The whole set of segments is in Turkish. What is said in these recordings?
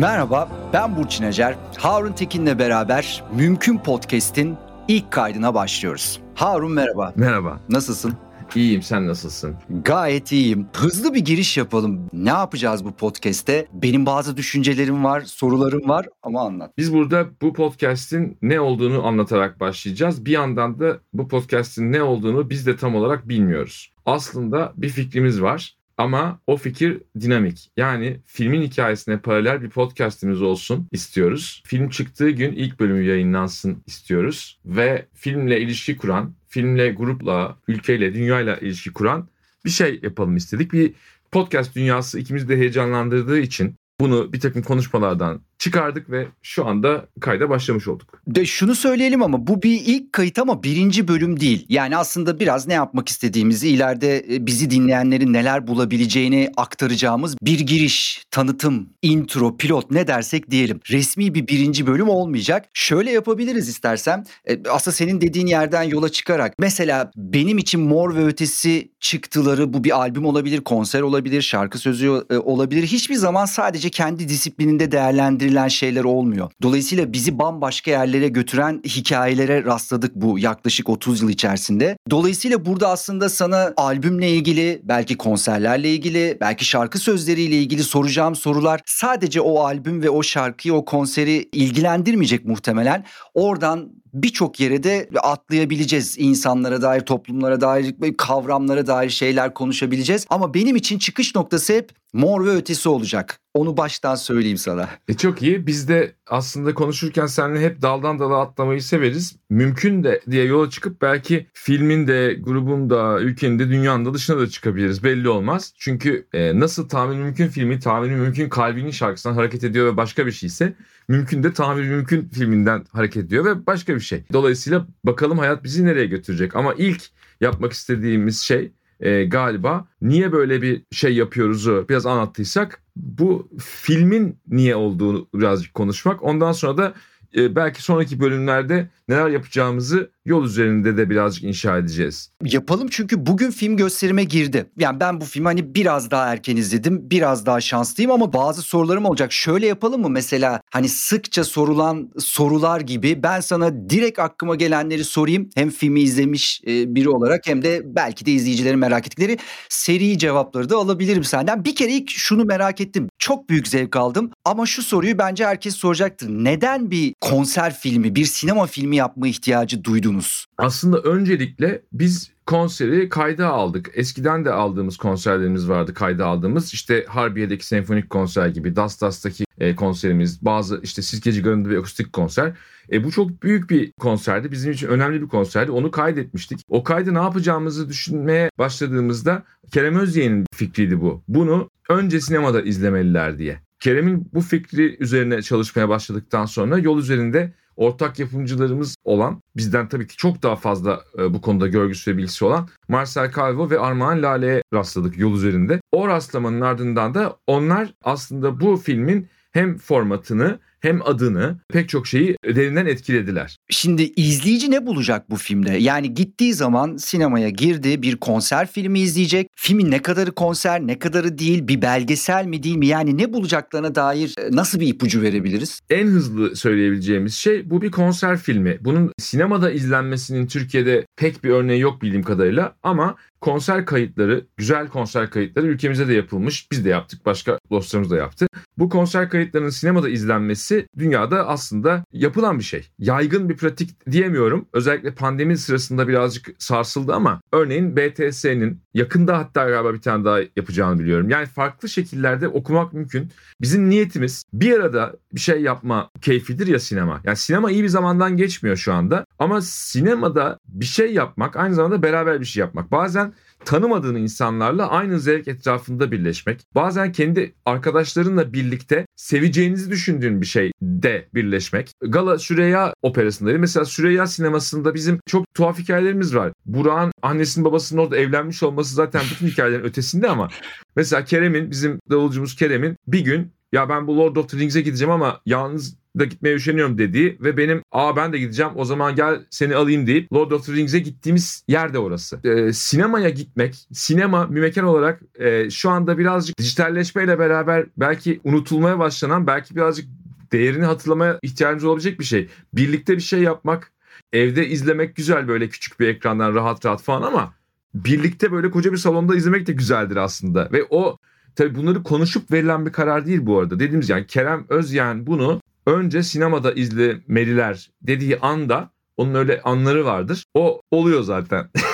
Merhaba, ben Burçin Acar. Harun Tekin'le beraber Mümkün Podcast'in ilk kaydına başlıyoruz. Harun merhaba. Merhaba. Nasılsın? İyiyim sen nasılsın? Gayet iyiyim. Hızlı bir giriş yapalım. Ne yapacağız bu podcast'te? Benim bazı düşüncelerim var, sorularım var ama anlat. Biz burada bu podcast'in ne olduğunu anlatarak başlayacağız. Bir yandan da bu podcast'in ne olduğunu biz de tam olarak bilmiyoruz. Aslında bir fikrimiz var ama o fikir dinamik. Yani filmin hikayesine paralel bir podcastimiz olsun istiyoruz. Film çıktığı gün ilk bölümü yayınlansın istiyoruz. Ve filmle ilişki kuran, filmle, grupla, ülkeyle, dünyayla ilişki kuran bir şey yapalım istedik. Bir podcast dünyası ikimizi de heyecanlandırdığı için bunu bir takım konuşmalardan çıkardık ve şu anda kayda başlamış olduk. De şunu söyleyelim ama bu bir ilk kayıt ama birinci bölüm değil. Yani aslında biraz ne yapmak istediğimizi ileride e, bizi dinleyenlerin neler bulabileceğini aktaracağımız bir giriş, tanıtım, intro, pilot ne dersek diyelim. Resmi bir birinci bölüm olmayacak. Şöyle yapabiliriz istersen. E, aslında senin dediğin yerden yola çıkarak mesela benim için Mor ve Ötesi çıktıları bu bir albüm olabilir, konser olabilir, şarkı sözü e, olabilir. Hiçbir zaman sadece kendi disiplininde değerlendirilmez verilen şeyler olmuyor. Dolayısıyla bizi bambaşka yerlere götüren hikayelere rastladık bu yaklaşık 30 yıl içerisinde. Dolayısıyla burada aslında sana albümle ilgili, belki konserlerle ilgili, belki şarkı sözleriyle ilgili soracağım sorular sadece o albüm ve o şarkıyı, o konseri ilgilendirmeyecek muhtemelen. Oradan birçok yere de atlayabileceğiz. insanlara dair, toplumlara dair, kavramlara dair şeyler konuşabileceğiz. Ama benim için çıkış noktası hep mor ve ötesi olacak. Onu baştan söyleyeyim sana. E çok iyi. Biz de aslında konuşurken seninle hep daldan dala atlamayı severiz. Mümkün de diye yola çıkıp belki filmin de, grubun da, ülkenin de, dünyanın da dışına da çıkabiliriz. Belli olmaz. Çünkü e, nasıl tahmin mümkün filmi, tahmin mümkün kalbinin şarkısından hareket ediyor ve başka bir şeyse mümkün de tahmin mümkün filminden hareket ediyor ve başka bir şey. Dolayısıyla bakalım hayat bizi nereye götürecek. Ama ilk yapmak istediğimiz şey e, galiba niye böyle bir şey yapıyoruzu biraz anlattıysak bu filmin niye olduğunu birazcık konuşmak. Ondan sonra da e, belki sonraki bölümlerde neler yapacağımızı yol üzerinde de birazcık inşa edeceğiz. Yapalım çünkü bugün film gösterime girdi. Yani ben bu filmi hani biraz daha erken izledim. Biraz daha şanslıyım ama bazı sorularım olacak. Şöyle yapalım mı mesela hani sıkça sorulan sorular gibi ben sana direkt aklıma gelenleri sorayım. Hem filmi izlemiş e, biri olarak hem de belki de izleyicilerin merak ettikleri seri cevapları da alabilirim senden. Bir kere ilk şunu merak ettim. Çok büyük zevk aldım ama şu soruyu bence herkes soracaktır. Neden bir konser filmi, bir sinema filmi yapma ihtiyacı duydunuz? Aslında öncelikle biz konseri kayda aldık. Eskiden de aldığımız konserlerimiz vardı kayda aldığımız. İşte Harbiye'deki senfonik konser gibi, Dastas'taki e, konserimiz, bazı işte Sirkeci Garı'nda bir akustik konser. E, bu çok büyük bir konserdi. Bizim için önemli bir konserdi. Onu kaydetmiştik. O kaydı ne yapacağımızı düşünmeye başladığımızda Kerem Özyeğin'in fikriydi bu. Bunu önce sinemada izlemeliler diye. Kerem'in bu fikri üzerine çalışmaya başladıktan sonra yol üzerinde ortak yapımcılarımız olan bizden tabii ki çok daha fazla e, bu konuda görgüsü ve bilgisi olan Marcel Calvo ve Armağan Lale'ye rastladık yol üzerinde. O rastlamanın ardından da onlar aslında bu filmin hem formatını hem adını pek çok şeyi derinden etkilediler. Şimdi izleyici ne bulacak bu filmde? Yani gittiği zaman sinemaya girdi bir konser filmi izleyecek. Filmin ne kadarı konser ne kadarı değil bir belgesel mi değil mi? Yani ne bulacaklarına dair e, nasıl bir ipucu verebiliriz? En hızlı söyleyebileceğimiz şey bu bir konser filmi. Bunun sinemada izlenmesinin Türkiye'de pek bir örneği yok bildiğim kadarıyla ama konser kayıtları, güzel konser kayıtları ülkemizde de yapılmış. Biz de yaptık, başka dostlarımız da yaptı. Bu konser kayıtlarının sinemada izlenmesi dünyada aslında yapılan bir şey. Yaygın bir pratik diyemiyorum. Özellikle pandemi sırasında birazcık sarsıldı ama örneğin BTS'nin yakında hatta galiba bir tane daha yapacağını biliyorum. Yani farklı şekillerde okumak mümkün. Bizim niyetimiz bir arada bir şey yapma keyfidir ya sinema. Yani sinema iyi bir zamandan geçmiyor şu anda. Ama sinemada bir şey yapmak aynı zamanda beraber bir şey yapmak. Bazen tanımadığın insanlarla aynı zevk etrafında birleşmek, bazen kendi arkadaşlarınla birlikte seveceğinizi düşündüğün bir şeyde birleşmek. Gala Süreyya operasındaydı. Mesela Süreyya sinemasında bizim çok tuhaf hikayelerimiz var. Burak'ın annesinin babasının orada evlenmiş olması zaten bütün hikayelerin ötesinde ama mesela Kerem'in bizim davulcumuz Kerem'in bir gün ya ben bu Lord of the Rings'e gideceğim ama yalnız da gitmeye üşeniyorum dediği ve benim aa ben de gideceğim o zaman gel seni alayım deyip Lord of the Rings'e gittiğimiz yer de orası. Ee, sinemaya gitmek, sinema bir mekan olarak e, şu anda birazcık dijitalleşmeyle beraber belki unutulmaya başlanan belki birazcık değerini hatırlamaya ihtiyacımız olabilecek bir şey. Birlikte bir şey yapmak, evde izlemek güzel böyle küçük bir ekrandan rahat rahat falan ama birlikte böyle koca bir salonda izlemek de güzeldir aslında. Ve o tabii bunları konuşup verilen bir karar değil bu arada. Dediğimiz yani Kerem Özyen bunu önce sinemada izlemeliler dediği anda onun öyle anları vardır. O oluyor zaten.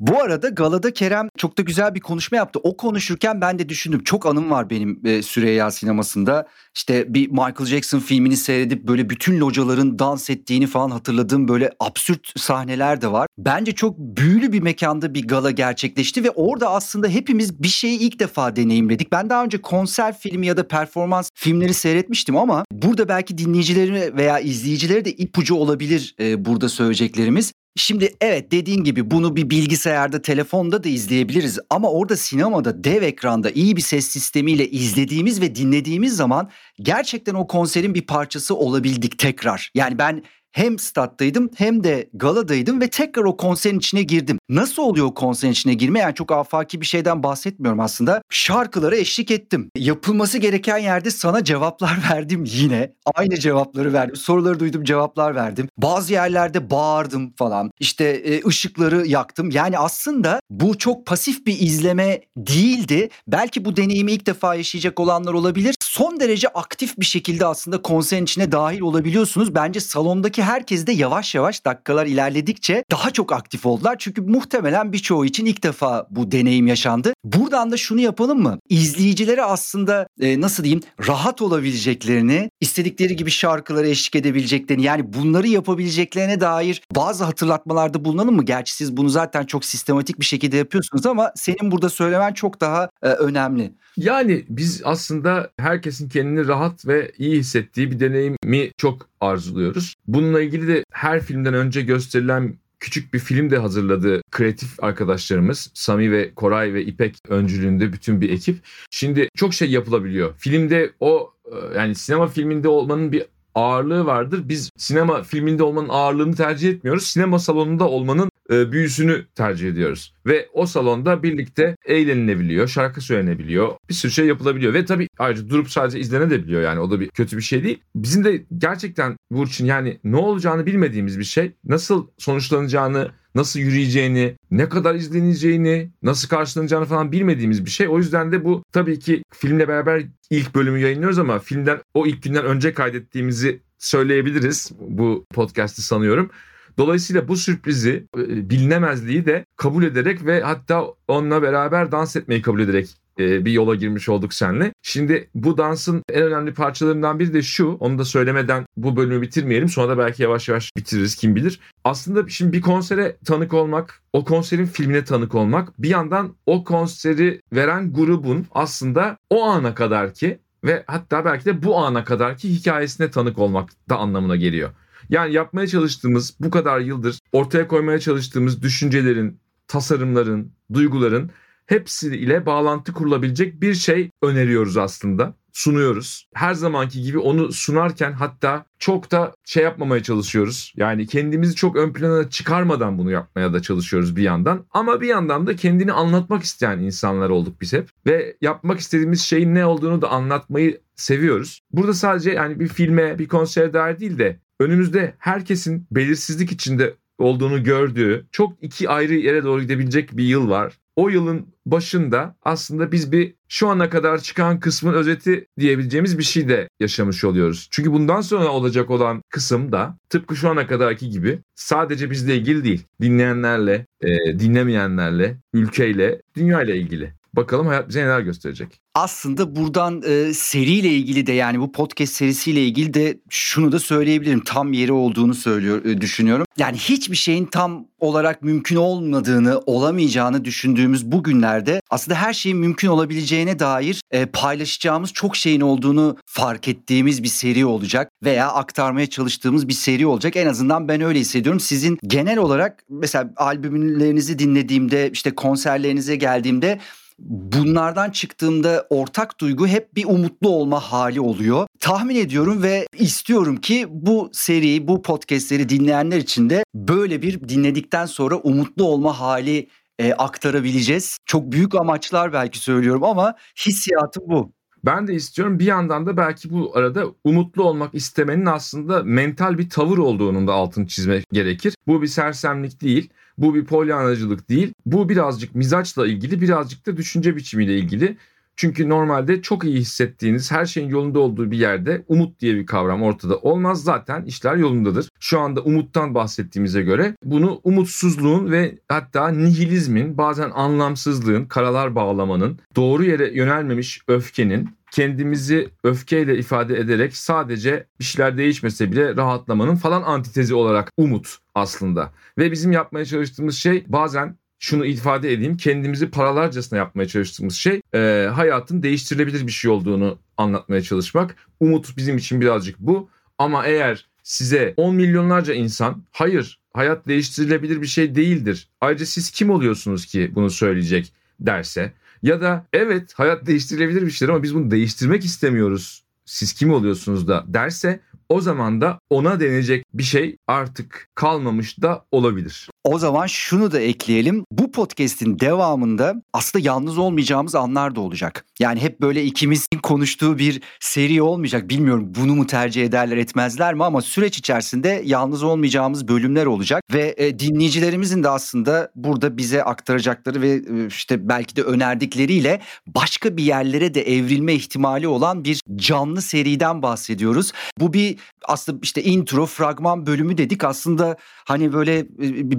Bu arada galada Kerem çok da güzel bir konuşma yaptı. O konuşurken ben de düşündüm. Çok anım var benim e, Süreyya sinemasında. İşte bir Michael Jackson filmini seyredip böyle bütün locaların dans ettiğini falan hatırladığım böyle absürt sahneler de var. Bence çok büyülü bir mekanda bir gala gerçekleşti ve orada aslında hepimiz bir şeyi ilk defa deneyimledik. Ben daha önce konser filmi ya da performans filmleri seyretmiştim ama burada belki dinleyicilerime veya izleyicilere de ipucu olabilir e, burada söyleyeceklerimiz. Şimdi evet dediğin gibi bunu bir bilgisayarda, telefonda da izleyebiliriz ama orada sinemada dev ekranda iyi bir ses sistemiyle izlediğimiz ve dinlediğimiz zaman gerçekten o konserin bir parçası olabildik tekrar. Yani ben hem stat'taydım hem de galadaydım ve tekrar o konserin içine girdim. Nasıl oluyor o konserin içine girme? Yani çok afaki bir şeyden bahsetmiyorum aslında. Şarkılara eşlik ettim. Yapılması gereken yerde sana cevaplar verdim yine. Aynı cevapları verdim. Soruları duydum cevaplar verdim. Bazı yerlerde bağırdım falan. İşte e, ışıkları yaktım. Yani aslında bu çok pasif bir izleme değildi. Belki bu deneyimi ilk defa yaşayacak olanlar olabilir. Son derece aktif bir şekilde aslında konserin içine dahil olabiliyorsunuz. Bence salondaki herkes de yavaş yavaş dakikalar ilerledikçe daha çok aktif oldular. Çünkü muhtemelen birçoğu için ilk defa bu deneyim yaşandı. Buradan da şunu yapalım mı? İzleyicilere aslında e, nasıl diyeyim rahat olabileceklerini, istedikleri gibi şarkılara eşlik edebileceklerini yani bunları yapabileceklerine dair bazı hatırlatmalarda bulunalım mı? Gerçi siz bunu zaten çok sistematik bir şekilde yapıyorsunuz ama senin burada söylemen çok daha e, önemli. Yani biz aslında herkesin kendini rahat ve iyi hissettiği bir deneyimi çok arzuluyoruz. Bununla ilgili de her filmden önce gösterilen küçük bir film de hazırladı kreatif arkadaşlarımız Sami ve Koray ve İpek öncülüğünde bütün bir ekip. Şimdi çok şey yapılabiliyor. Filmde o e, yani sinema filminde olmanın bir ağırlığı vardır. Biz sinema filminde olmanın ağırlığını tercih etmiyoruz. Sinema salonunda olmanın e, büyüsünü tercih ediyoruz. Ve o salonda birlikte eğlenilebiliyor, şarkı söylenebiliyor, bir sürü şey yapılabiliyor. Ve tabii ayrıca durup sadece izlenebiliyor yani o da bir kötü bir şey değil. Bizim de gerçekten Burçin yani ne olacağını bilmediğimiz bir şey, nasıl sonuçlanacağını, nasıl yürüyeceğini, ne kadar izleneceğini, nasıl karşılanacağını falan bilmediğimiz bir şey. O yüzden de bu tabii ki filmle beraber ilk bölümü yayınlıyoruz ama filmden o ilk günden önce kaydettiğimizi söyleyebiliriz bu podcast'ı sanıyorum. Dolayısıyla bu sürprizi, e, bilinemezliği de kabul ederek ve hatta onunla beraber dans etmeyi kabul ederek e, bir yola girmiş olduk seninle. Şimdi bu dansın en önemli parçalarından biri de şu. Onu da söylemeden bu bölümü bitirmeyelim. Sonra da belki yavaş yavaş bitiririz kim bilir. Aslında şimdi bir konsere tanık olmak, o konserin filmine tanık olmak, bir yandan o konseri veren grubun aslında o ana kadar ki ve hatta belki de bu ana kadar ki hikayesine tanık olmak da anlamına geliyor. Yani yapmaya çalıştığımız bu kadar yıldır ortaya koymaya çalıştığımız düşüncelerin, tasarımların, duyguların hepsi ile bağlantı kurulabilecek bir şey öneriyoruz aslında. Sunuyoruz. Her zamanki gibi onu sunarken hatta çok da şey yapmamaya çalışıyoruz. Yani kendimizi çok ön plana çıkarmadan bunu yapmaya da çalışıyoruz bir yandan. Ama bir yandan da kendini anlatmak isteyen insanlar olduk biz hep. Ve yapmak istediğimiz şeyin ne olduğunu da anlatmayı seviyoruz. Burada sadece yani bir filme, bir konsere dair değil de önümüzde herkesin belirsizlik içinde olduğunu gördüğü çok iki ayrı yere doğru gidebilecek bir yıl var. O yılın başında aslında biz bir şu ana kadar çıkan kısmın özeti diyebileceğimiz bir şey de yaşamış oluyoruz. Çünkü bundan sonra olacak olan kısım da tıpkı şu ana kadarki gibi sadece bizle ilgili değil. Dinleyenlerle, e, dinlemeyenlerle, ülkeyle, dünyayla ilgili. Bakalım hayat bize neler gösterecek. Aslında buradan e, seriyle ilgili de yani bu podcast serisiyle ilgili de şunu da söyleyebilirim. Tam yeri olduğunu söylüyor e, düşünüyorum. Yani hiçbir şeyin tam olarak mümkün olmadığını, olamayacağını düşündüğümüz bu günlerde aslında her şeyin mümkün olabileceğine dair e, paylaşacağımız çok şeyin olduğunu fark ettiğimiz bir seri olacak veya aktarmaya çalıştığımız bir seri olacak. En azından ben öyle hissediyorum. Sizin genel olarak mesela albümlerinizi dinlediğimde, işte konserlerinize geldiğimde bunlardan çıktığımda ortak duygu hep bir umutlu olma hali oluyor. Tahmin ediyorum ve istiyorum ki bu seri, bu podcastleri dinleyenler için de böyle bir dinledikten sonra umutlu olma hali e, aktarabileceğiz. Çok büyük amaçlar belki söylüyorum ama hissiyatım bu. Ben de istiyorum bir yandan da belki bu arada umutlu olmak istemenin aslında mental bir tavır olduğunun da altını çizmek gerekir. Bu bir sersemlik değil. Bu bir polyanacılık değil. Bu birazcık mizaçla ilgili, birazcık da düşünce biçimiyle ilgili. Çünkü normalde çok iyi hissettiğiniz her şeyin yolunda olduğu bir yerde umut diye bir kavram ortada olmaz. Zaten işler yolundadır. Şu anda umuttan bahsettiğimize göre bunu umutsuzluğun ve hatta nihilizmin bazen anlamsızlığın, karalar bağlamanın, doğru yere yönelmemiş öfkenin kendimizi öfkeyle ifade ederek sadece işler değişmese bile rahatlamanın falan antitezi olarak umut aslında. Ve bizim yapmaya çalıştığımız şey bazen şunu ifade edeyim kendimizi paralarcasına yapmaya çalıştığımız şey e, hayatın değiştirilebilir bir şey olduğunu anlatmaya çalışmak. Umut bizim için birazcık bu ama eğer size 10 milyonlarca insan hayır hayat değiştirilebilir bir şey değildir. Ayrıca siz kim oluyorsunuz ki bunu söyleyecek derse ya da evet hayat değiştirilebilir bir şeydir ama biz bunu değiştirmek istemiyoruz. Siz kim oluyorsunuz da derse o zaman da ona denecek bir şey artık kalmamış da olabilir. O zaman şunu da ekleyelim. Bu podcast'in devamında aslında yalnız olmayacağımız anlar da olacak. Yani hep böyle ikimizin konuştuğu bir seri olmayacak. Bilmiyorum bunu mu tercih ederler etmezler mi ama süreç içerisinde yalnız olmayacağımız bölümler olacak ve e, dinleyicilerimizin de aslında burada bize aktaracakları ve e, işte belki de önerdikleriyle başka bir yerlere de evrilme ihtimali olan bir canlı seriden bahsediyoruz. Bu bir aslında işte intro fragman bölümü dedik aslında hani böyle e,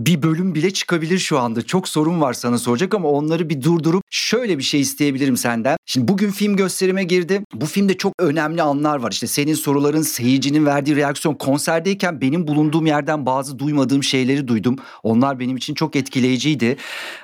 bir bölüm bile çıkabilir şu anda. Çok sorun var sana soracak ama onları bir durdurup şöyle bir şey isteyebilirim senden. Şimdi bugün film gösterime girdi. Bu filmde çok önemli anlar var. İşte senin soruların, seyircinin verdiği reaksiyon konserdeyken benim bulunduğum yerden bazı duymadığım şeyleri duydum. Onlar benim için çok etkileyiciydi.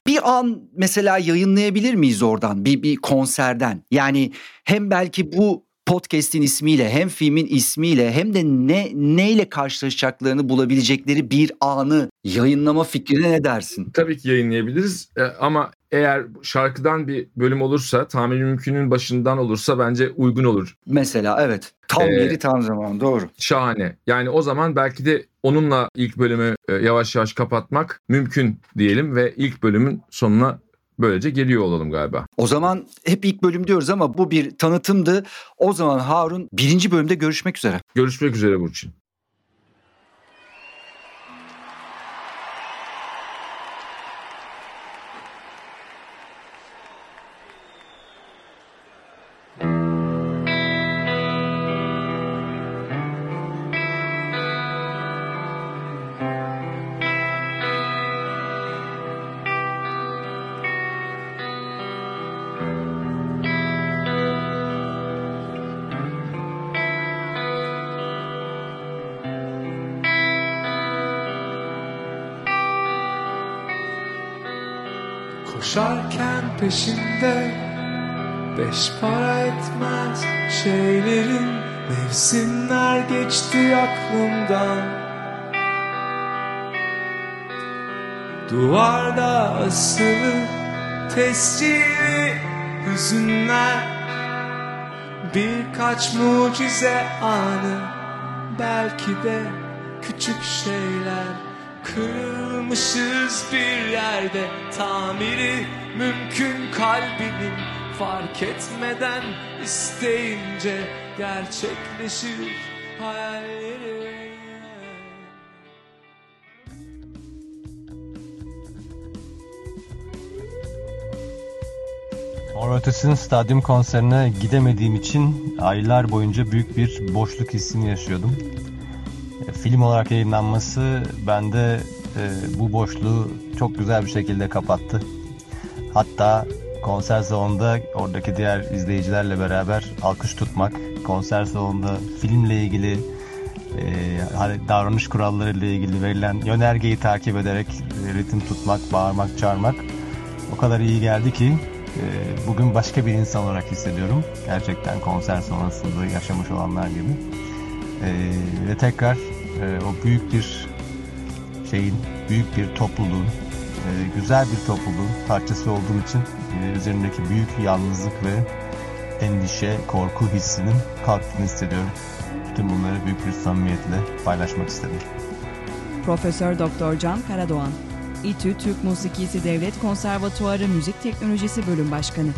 Bir an mesela yayınlayabilir miyiz oradan bir bir konserden? Yani hem belki bu podcast'in ismiyle hem filmin ismiyle hem de ne neyle karşılaşacaklarını bulabilecekleri bir anı yayınlama fikrine ne dersin? Tabii ki yayınlayabiliriz e, ama eğer şarkıdan bir bölüm olursa tahmin mümkünün başından olursa bence uygun olur. Mesela evet tam ee, yeri tam zaman doğru. Şahane yani o zaman belki de onunla ilk bölümü e, yavaş yavaş kapatmak mümkün diyelim ve ilk bölümün sonuna Böylece geliyor olalım galiba. O zaman hep ilk bölüm diyoruz ama bu bir tanıtımdı. O zaman Harun birinci bölümde görüşmek üzere. Görüşmek üzere Burçin. Koşarken peşinde Beş para etmez şeylerin Mevsimler geçti aklımdan Duvarda asılı tescilli hüzünler Birkaç mucize anı Belki de küçük şeyler Kırılmışız bir yerde tamiri mümkün kalbinin Fark etmeden isteyince gerçekleşir hayalleri Mor Ötesi'nin stadyum konserine gidemediğim için aylar boyunca büyük bir boşluk hissini yaşıyordum film olarak yayınlanması bende e, bu boşluğu çok güzel bir şekilde kapattı. Hatta konser salonunda oradaki diğer izleyicilerle beraber alkış tutmak, konser salonunda filmle ilgili e, davranış kuralları ile ilgili verilen yönergeyi takip ederek ritim tutmak, bağırmak, çağırmak o kadar iyi geldi ki e, bugün başka bir insan olarak hissediyorum. Gerçekten konser sonrasında yaşamış olanlar gibi. E, ve tekrar e, o büyük bir şeyin, büyük bir topluluğun, e, güzel bir topluluğun parçası olduğum için e, üzerindeki büyük yalnızlık ve endişe, korku hissinin kalktığını hissediyorum. Bütün bunları büyük bir samimiyetle paylaşmak istedim. Profesör Doktor Can Karadoğan, İTÜ Türk Musikisi Devlet Konservatuarı Müzik Teknolojisi Bölüm Başkanı.